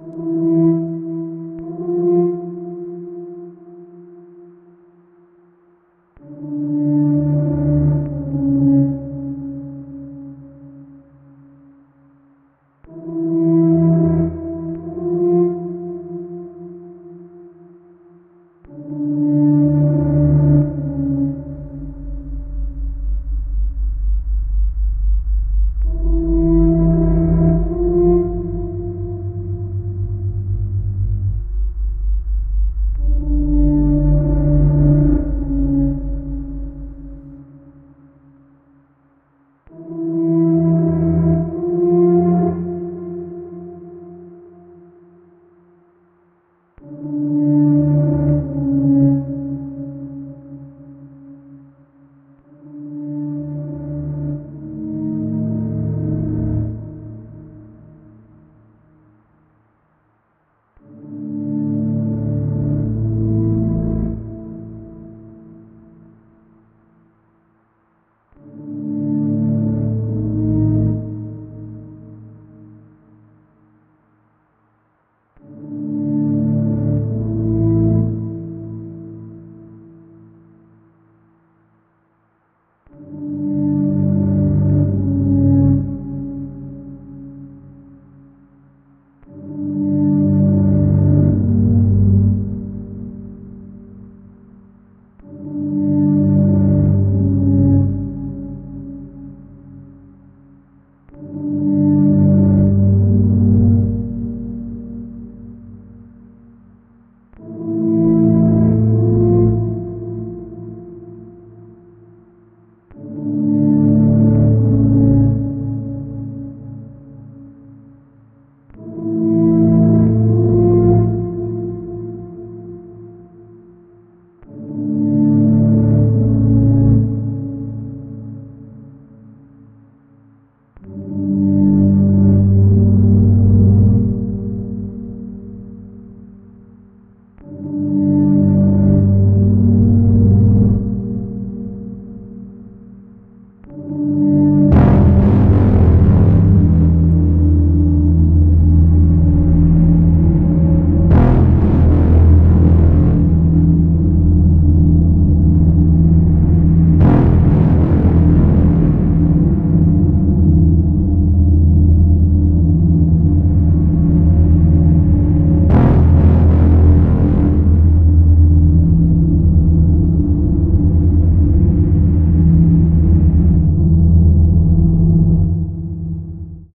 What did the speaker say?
you thank you